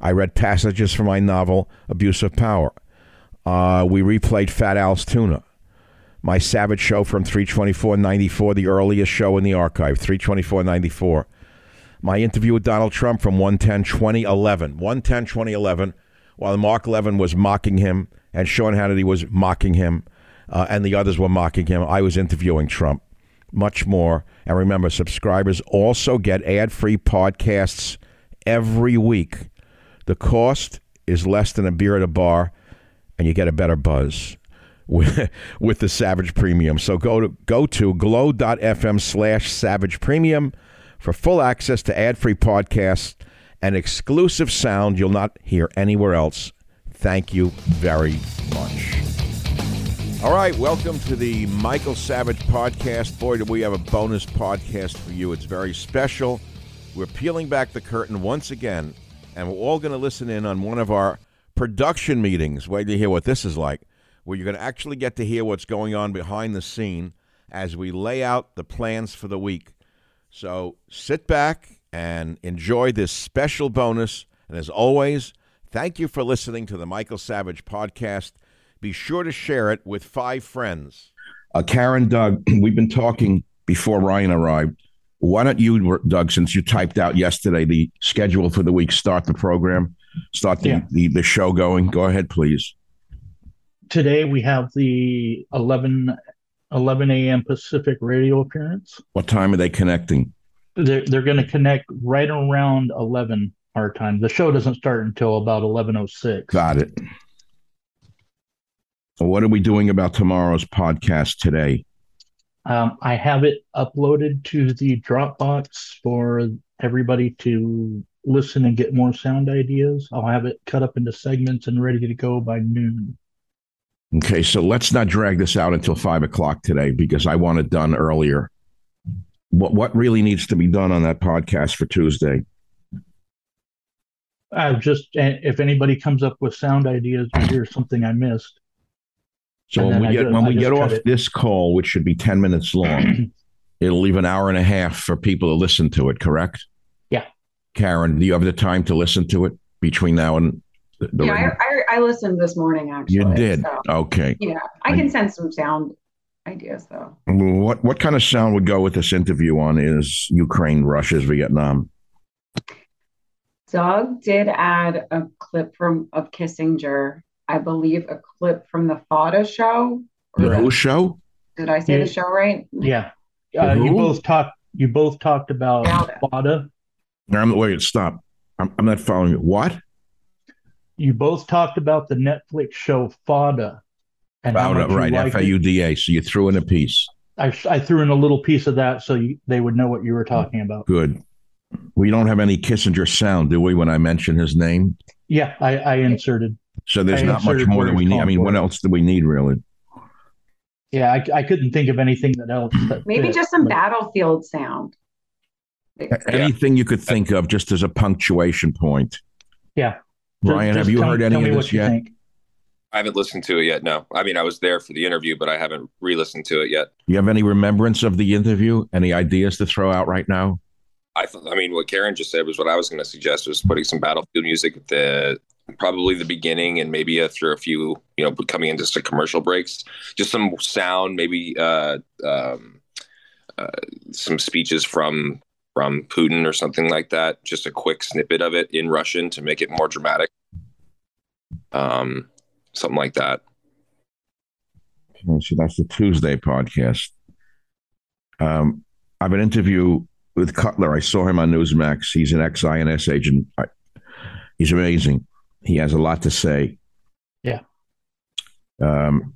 I read passages from my novel, Abuse of Power. Uh, we replayed Fat Al's Tuna. My Savage show from 324.94, the earliest show in the archive, 324.94. My interview with Donald Trump from 110 2011. 110 2011, while Mark Levin was mocking him and Sean Hannity was mocking him uh, and the others were mocking him, I was interviewing Trump. Much more. And remember, subscribers also get ad free podcasts every week the cost is less than a beer at a bar, and you get a better buzz with, with the Savage Premium. So go to go to glow.fm slash Savage Premium for full access to ad-free podcasts and exclusive sound you'll not hear anywhere else. Thank you very much. All right, welcome to the Michael Savage podcast. Boy, do we have a bonus podcast for you. It's very special. We're peeling back the curtain once again, and we're all going to listen in on one of our production meetings. Wait to hear what this is like, where you're going to actually get to hear what's going on behind the scene as we lay out the plans for the week. So sit back and enjoy this special bonus. And as always, thank you for listening to the Michael Savage podcast. Be sure to share it with five friends. Uh, Karen, Doug, we've been talking before Ryan arrived. Why don't you, Doug, since you typed out yesterday the schedule for the week, start the program, start the, Yeah. the, the show going? Go ahead, please. Today we have the 11, 11 a.m. Pacific radio appearance. What time are they connecting? They're, they're going to connect right around 11 our time. The show doesn't start until about 11.06. Got it. What are we doing about tomorrow's podcast today? Um, I have it uploaded to the Dropbox for everybody to listen and get more sound ideas. I'll have it cut up into segments and ready to go by noon. Okay, so let's not drag this out until five o'clock today because I want it done earlier. What what really needs to be done on that podcast for Tuesday? I just, if anybody comes up with sound ideas or here's something I missed, So when we I get ju- when we get off it. this call, which should be ten minutes long, it'll leave an hour and a half for people to listen to it. Correct? Yeah. Karen, do you have the time to listen to it between now and the, the Yeah, I, I, I listened this morning actually. you did? so, Okay. yeah, I can send some sound ideas though. What what kind of sound would go with this interview on is Ukraine, Russia's Vietnam? Doug did add a clip from of Kissinger, I believe a clip from the Fada show. The Who show? Did I say Yeah. the show right? Yeah. Uh, you both talked. You both talked about Fauda. FADA. I'm, wait, stop. I'm, I'm not following you. What? You both talked about the Netflix show FADA. And how Fauda, right, liked F it. A U D A. So you threw in a piece. I, I threw in a little piece of that so you, they would know what you were talking about. Good. We don't have any Kissinger sound, do we, when I mention his name? Yeah, I, I inserted. So there's I not much more that we need. I mean, what else do we need, really? Yeah, I, I couldn't think of anything that else. That Maybe fit, just some but- battlefield sound. Anything you could think of just as a punctuation point. Yeah. Brian, Just have you tell- heard any of what this you yet? think. I haven't listened to it yet. No, I mean I was there for the interview, but I haven't re-listened to it yet. You have any remembrance of the interview? Any ideas to throw out right now? I, th- I mean, what Karen just said was what I was going to suggest was putting some battlefield music at the probably the beginning and maybe after a few, you know, coming into some commercial breaks, just some sound, maybe uh, um, uh, some speeches from from Putin or something like that. Just a quick snippet of it in Russian to make it more dramatic. Um, something like that. So that's the Tuesday podcast. Um, I have an interview with Cutler. I saw him on Newsmax. He's an ex INS agent. I, he's amazing. He has a lot to say. Yeah. Um,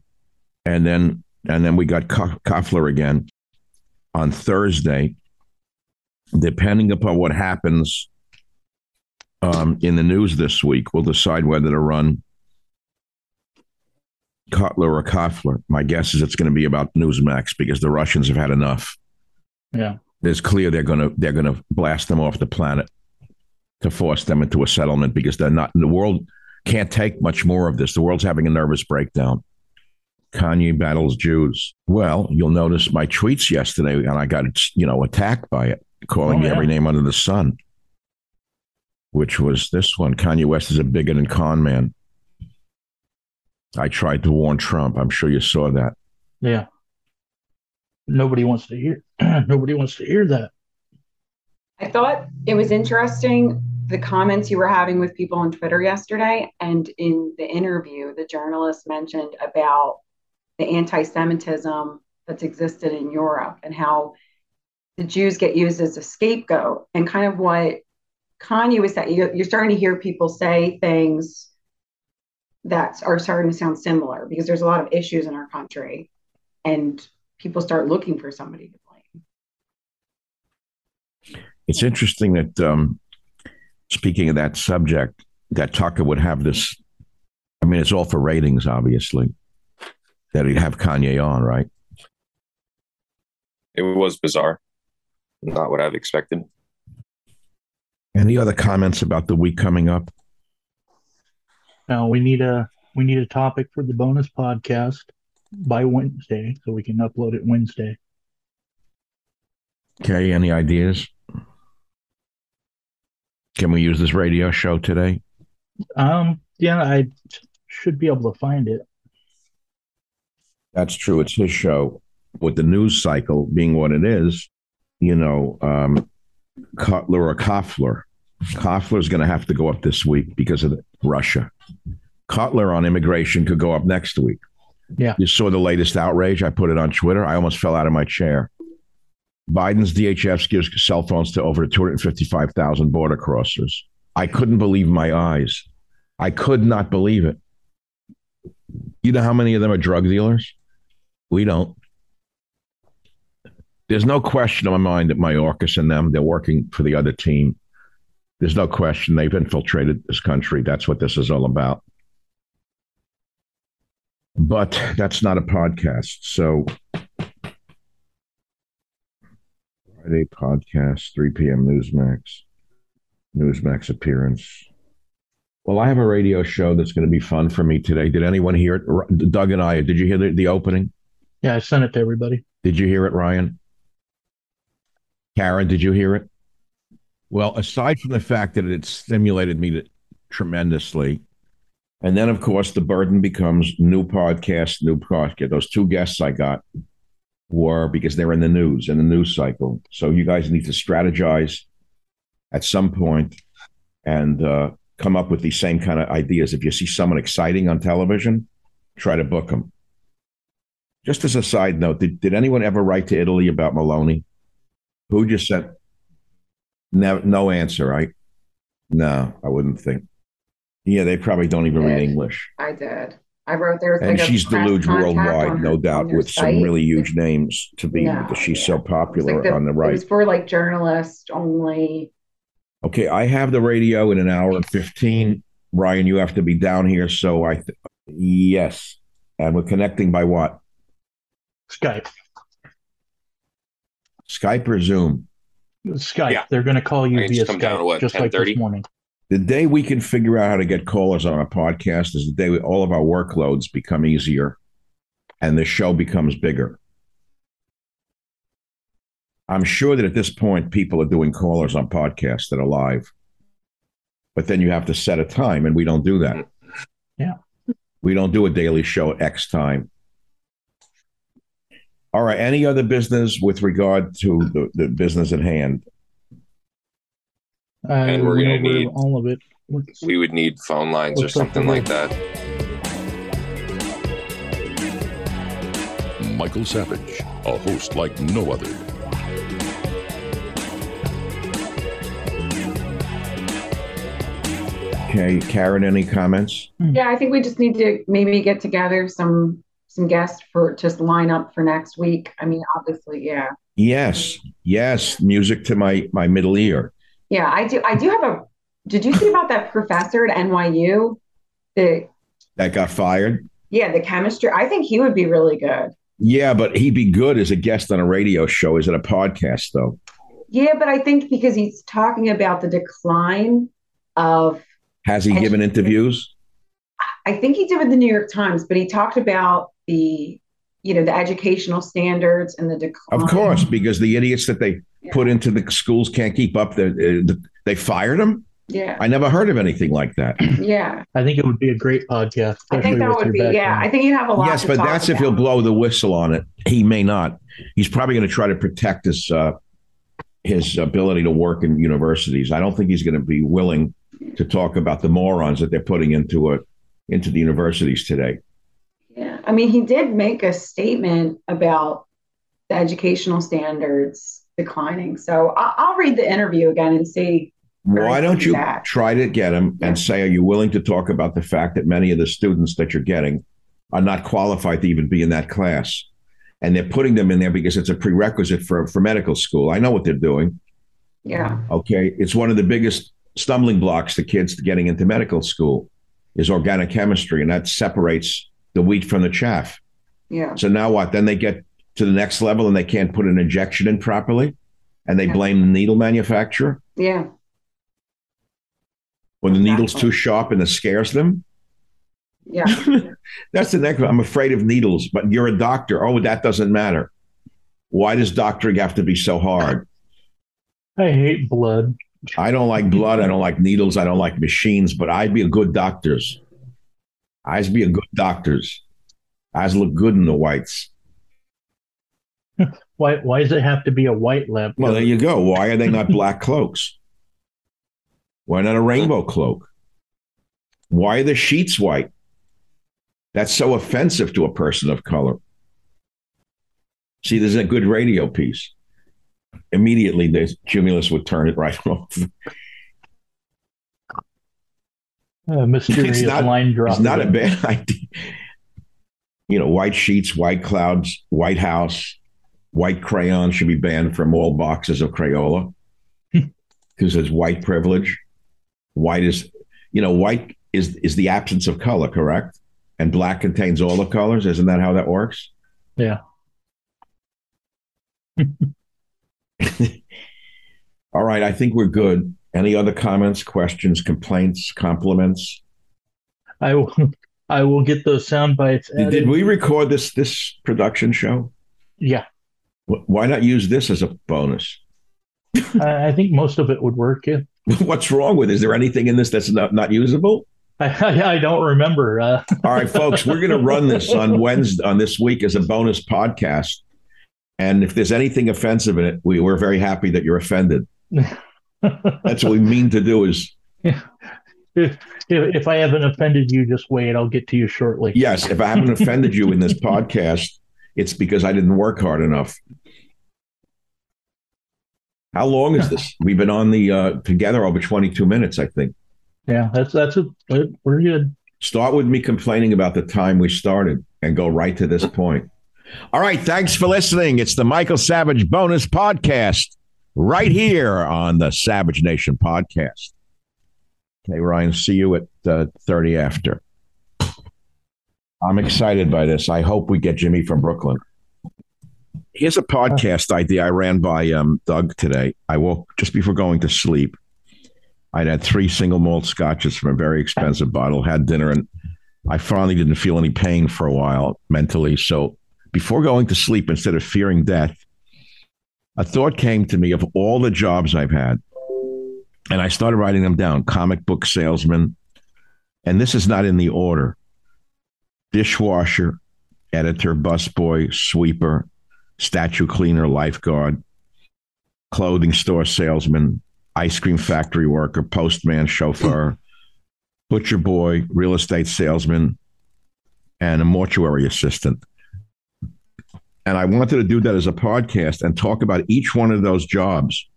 and then and then we got Ko- Koffler again on Thursday. Depending upon what happens um, in the news this week, we'll decide whether to run Cutler or Koffler. My guess is it's going to be about Newsmax because the Russians have had enough. Yeah. It's clear they're going to they're going to blast them off the planet to force them into a settlement because they're not. The world can't take much more of this. The world's having a nervous breakdown. Kanye battles Jews. Well, you'll notice my tweets yesterday, and I got you know attacked by it, calling Oh, me yeah. every name under the sun. Which was this one? Kanye West is a bigot and con man. I tried to warn Trump. I'm sure you saw that. Yeah. Nobody wants to hear. nobody wants to hear that. I thought it was interesting the comments you were having with people on Twitter yesterday. And in the interview, the journalist mentioned about the anti Semitism that's existed in Europe and how the Jews get used as a scapegoat and kind of what Kanye was saying. You're, starting to hear people say things that are starting to sound similar because there's a lot of issues in our country and people start looking for somebody to. It's interesting that, um, speaking of that subject, that Tucker would have this. I mean, it's all for ratings, obviously. that he'd have Kanye on, right? It was bizarre. Not what I've expected. Any other comments about the week coming up? Now we need a we need a topic for the bonus podcast by Wednesday, so we can upload it Wednesday. Okay, any ideas? Can we use this radio show today? Um, yeah, I should be able to find it. That's true. It's his show. With the news cycle being what it is, you know, um, Cutler or Koffler. Koffler's going to have to go up this week because of the, Russia. Cutler on immigration could go up next week. Yeah. You saw the latest outrage. I put it on Twitter. I almost fell out of my chair. Biden's DHS gives cell phones to over 255,000 border crossers. I couldn't believe my eyes. I could not believe it. You know how many of them are drug dealers? We don't. There's no question in my mind that Mayorkas and them, they're working for the other team. There's no question they've infiltrated this country. That's what this is all about. But that's not a podcast. So, Friday podcast, 3 p.m. Newsmax, Newsmax appearance. Well, I have a radio show that's going to be fun for me today. Did anyone hear it? Doug and I, did you hear the, the opening? Yeah, I sent it to everybody. Did you hear it, Ryan? Karen, did you hear it? Well, aside from the fact that it stimulated me to, tremendously, and then of course the burden becomes new podcast, new podcast. Those two guests I got were because they're in the news in the news cycle. So you guys need to strategize at some point and uh, come up with these same kind of ideas. If you see someone exciting on television, try to book them. Just as a side note, did, did anyone ever write to Italy about Meloni? Who just said no, no answer, right? No, I wouldn't think. Yeah, they probably don't even read English. I did. I wrote there was And like she's deluged worldwide, on no doubt, on their with some really huge names to be No, because she's yeah. so popular like the- on the It right. was for like journalists only. Okay, I have the radio in an hour and 15. Ryan, you have to be down here. So I, th- yes. And we're connecting by what? Skype. Skype or Zoom? Skype. Yeah. They're going to call you I can via down Skype, at what, just like this morning. The day we can figure out how to get callers on a podcast is the day we, all of our workloads become easier and the show becomes bigger. I'm sure that at this point, people are doing callers on podcasts that are live. But then you have to set a time, and we don't do that. Yeah. We don't do a daily show at X time. All right. Any other business with regard to the, the business at hand? I And we're went gonna need- all of it. Let's- We would need phone lines or something like that. Michael Savage, a host like no other. Okay. Karen, any comments? Yeah, I think we just need to maybe get together some some guests for just line up for next week. I mean, obviously, yeah. Yes, yes, music to my my middle ear. Yeah, I do I do have a did you see about that professor at NYU? The That got fired. yeah, the chemistry. I think he would be really good. Yeah, but he'd be good as a guest on a radio show. Is it a podcast though? Yeah, but I think because he's talking about the decline of Has he given interviews? I think he did with the New York Times, but he talked about the you know the educational standards and the decline. Of course, because the idiots that they put into the schools can't keep up. The, uh, the, they fired him. Yeah, I never heard of anything like that. yeah. I think it would be a great podcast. I think that would your be yeah. I think you'd have a lot. yes, to but talk that's if he'll blow the whistle on it. He may not. He's probably going to try to protect his uh, his ability to work in universities. I don't think he's going to be willing to talk about the morons that they're putting into a into the universities today. Yeah, I mean, he did make a statement about the educational standards declining. So I- I'll read the interview again and see. Why don't you feedback. try to get him and say, are you willing to talk about the fact that many of the students that you're getting are not qualified to even be in that class? And they're putting them in there because it's a prerequisite for, for medical school. I know what they're doing. Yeah, Okay. It's one of the biggest stumbling blocks to kids getting into medical school is organic chemistry, and that separates the wheat from the chaff. Yeah. So now what? Then they get to the next level and they can't put an injection in properly, and they Yeah. blame the needle manufacturer Yeah. when the needle's too sharp and it scares them. Yeah. That's the next one. I'm afraid of needles, but you're a doctor. Oh, that doesn't matter. Why does doctoring have to be so hard? I hate blood. I don't like blood. I don't like needles. I don't like machines, but I'd be a good doctors. I'd be a good doctors. I'd look good in the whites. Why? Why does it have to be a white lab? Well, there you go. Why are they not black cloaks? Why not a rainbow cloak? Why are the sheets white? That's so offensive to a person of color. See, there's a good radio piece. Immediately, the Cumulus would turn it right off. Uh, mysterious It's not- line drop. It's not a bad idea. You know, white sheets, white clouds, White House, white crayon should be banned from all boxes of Crayola because it's white privilege. White is, you know, white is is the absence of color, correct? And black contains all the colors. Isn't that how that works? Yeah. All right, I think we're good. Any other comments, questions, complaints, compliments? I will. I will get those sound bites. Did, added. did we record this this production show? Yeah, Why not use this as a bonus? I, think most of it would work. Yeah. What's wrong with? it? Is there anything in this that's not, not usable? I, I, don't remember. Uh, All right, folks, we're going to run this on Wednesday on this week as a bonus podcast. And if there's anything offensive in it, we, we're very happy that you're offended. That's what we mean to do. Is if, if I haven't offended you, just wait. I'll get to you shortly. yes, if I haven't offended you in this podcast, it's because I didn't work hard enough. How long is this? We've been on the uh, together over 22 minutes, I think. Yeah, that's that's it. We're good. Start with me complaining about the time we started and go right to this point. All right. Thanks for listening. It's the Michael Savage bonus podcast right here on the Savage Nation podcast. Okay, Ryan, see you at uh, 30 after. I'm excited by this. I hope we get Jimmy from Brooklyn. Here's a podcast idea I ran by um, Doug today. I woke just before going to sleep. I'd had three single malt scotches from a very expensive bottle, had dinner, and I finally didn't feel any pain for a while mentally. So before going to sleep, instead of fearing death, a thought came to me of all the jobs I've had. And I started writing them down comic book salesman. And this is not in the order dishwasher, editor, busboy, sweeper, statue cleaner, lifeguard, clothing store salesman, ice cream factory worker, postman, chauffeur, butcher boy, real estate salesman, and a mortuary assistant. And I wanted to do that as a podcast and talk about each one of those jobs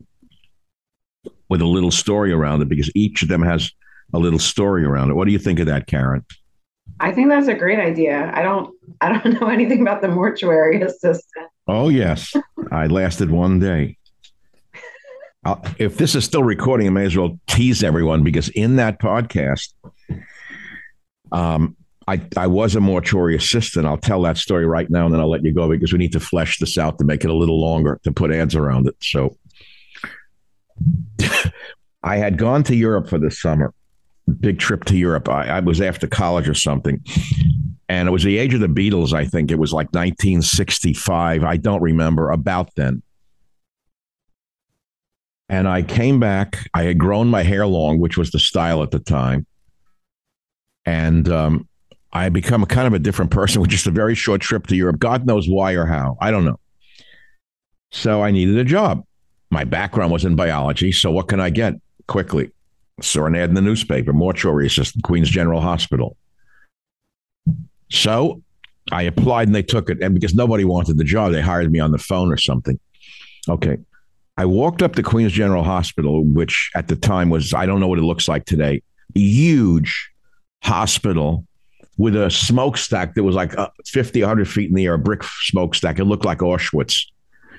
with a little story around it because each of them has a little story around it. What do you think of that, Karen? I think that's a great idea. I don't I don't know anything about the mortuary assistant. Oh, yes. I lasted one day. I'll, if this is still recording, I may as well tease everyone because in that podcast, um, I, I was a mortuary assistant. I'll tell that story right now and then I'll let you go because we need to flesh this out to make it a little longer to put ads around it. So I had gone to Europe for the summer, big trip to Europe. I, I was after college or something. And it was the age of the Beatles, I think. It was like 1965. I don't remember about then. And I came back. I had grown my hair long, which was the style at the time. And um, I had become a kind of a different person with just a very short trip to Europe. God knows why or how. I don't know. So I needed a job. My background was in biology. So what can I get quickly? Saw an ad in the newspaper, mortuary assistant, Queens General Hospital. So I applied and they took it. And because nobody wanted the job, they hired me on the phone or something. Okay. I walked up to Queens General Hospital, which at the time was, I don't know what it looks like today, huge hospital with a smokestack that was like uh, 50, 100 feet in the air, a brick smokestack. It looked like Auschwitz.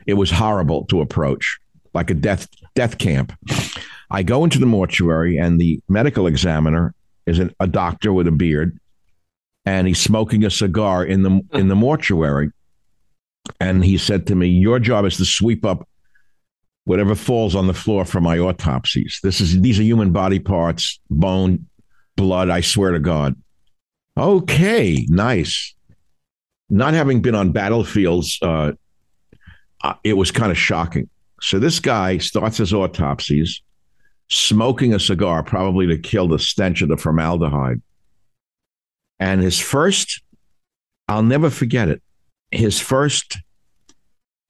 It was horrible to approach, like a death death camp. I go into the mortuary, and the medical examiner is an, a doctor with a beard and he's smoking a cigar in the in the mortuary. And he said to me, "Your job is to sweep up whatever falls on the floor for my autopsies. This is these are human body parts, bone, blood. I swear to God." Okay, nice. Not having been on battlefields, uh, uh, it was kind of shocking. So this guy starts his autopsies, smoking a cigar, probably to kill the stench of the formaldehyde. And his first, I'll never forget it. His first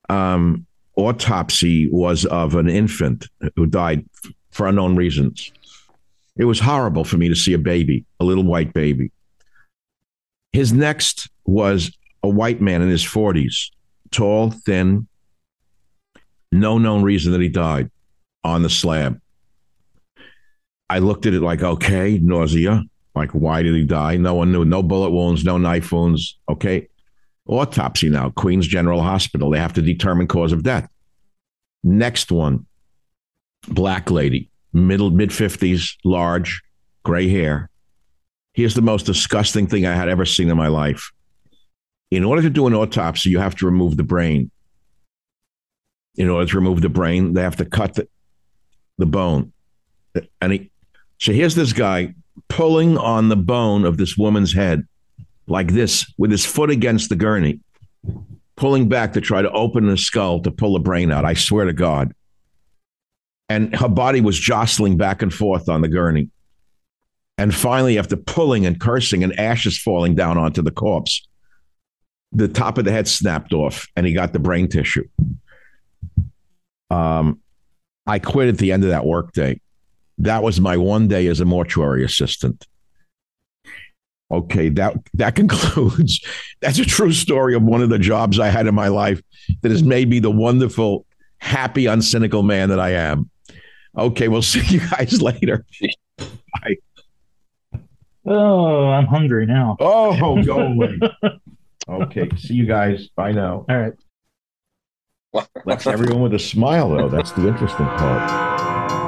um, autopsy was of an infant who died for unknown reasons. It was horrible for me to see a baby, a little white baby. His next was a white man in his 40s, tall, thin, no known reason that he died on the slab. I looked at it like, okay, nausea. Like, why did he die? No one knew. No bullet wounds, no knife wounds. Okay. Autopsy now, Queens General Hospital. They have to determine cause of death. Next one, black lady, middle, mid 50s, large, gray hair. Here's the most disgusting thing I had ever seen in my life. In order to do an autopsy, you have to remove the brain. In order to remove the brain, they have to cut the, the bone. And he, so here's this guy pulling on the bone of this woman's head like this with his foot against the gurney, pulling back to try to open the skull to pull the brain out. I swear to God. And her body was jostling back and forth on the gurney. And finally, after pulling and cursing and ashes falling down onto the corpse, the top of the head snapped off and he got the brain tissue. Um, I quit at the end of that workday. That was my one day as a mortuary assistant. Okay, that that concludes. That's a true story of one of the jobs I had in my life that has made me the wonderful, happy, uncynical man that I am. Okay, we'll see you guys later. Bye. Oh, I'm hungry now. Oh, go away. okay, see you guys. Bye now. All right. That's everyone with a smile, though. That's the interesting part.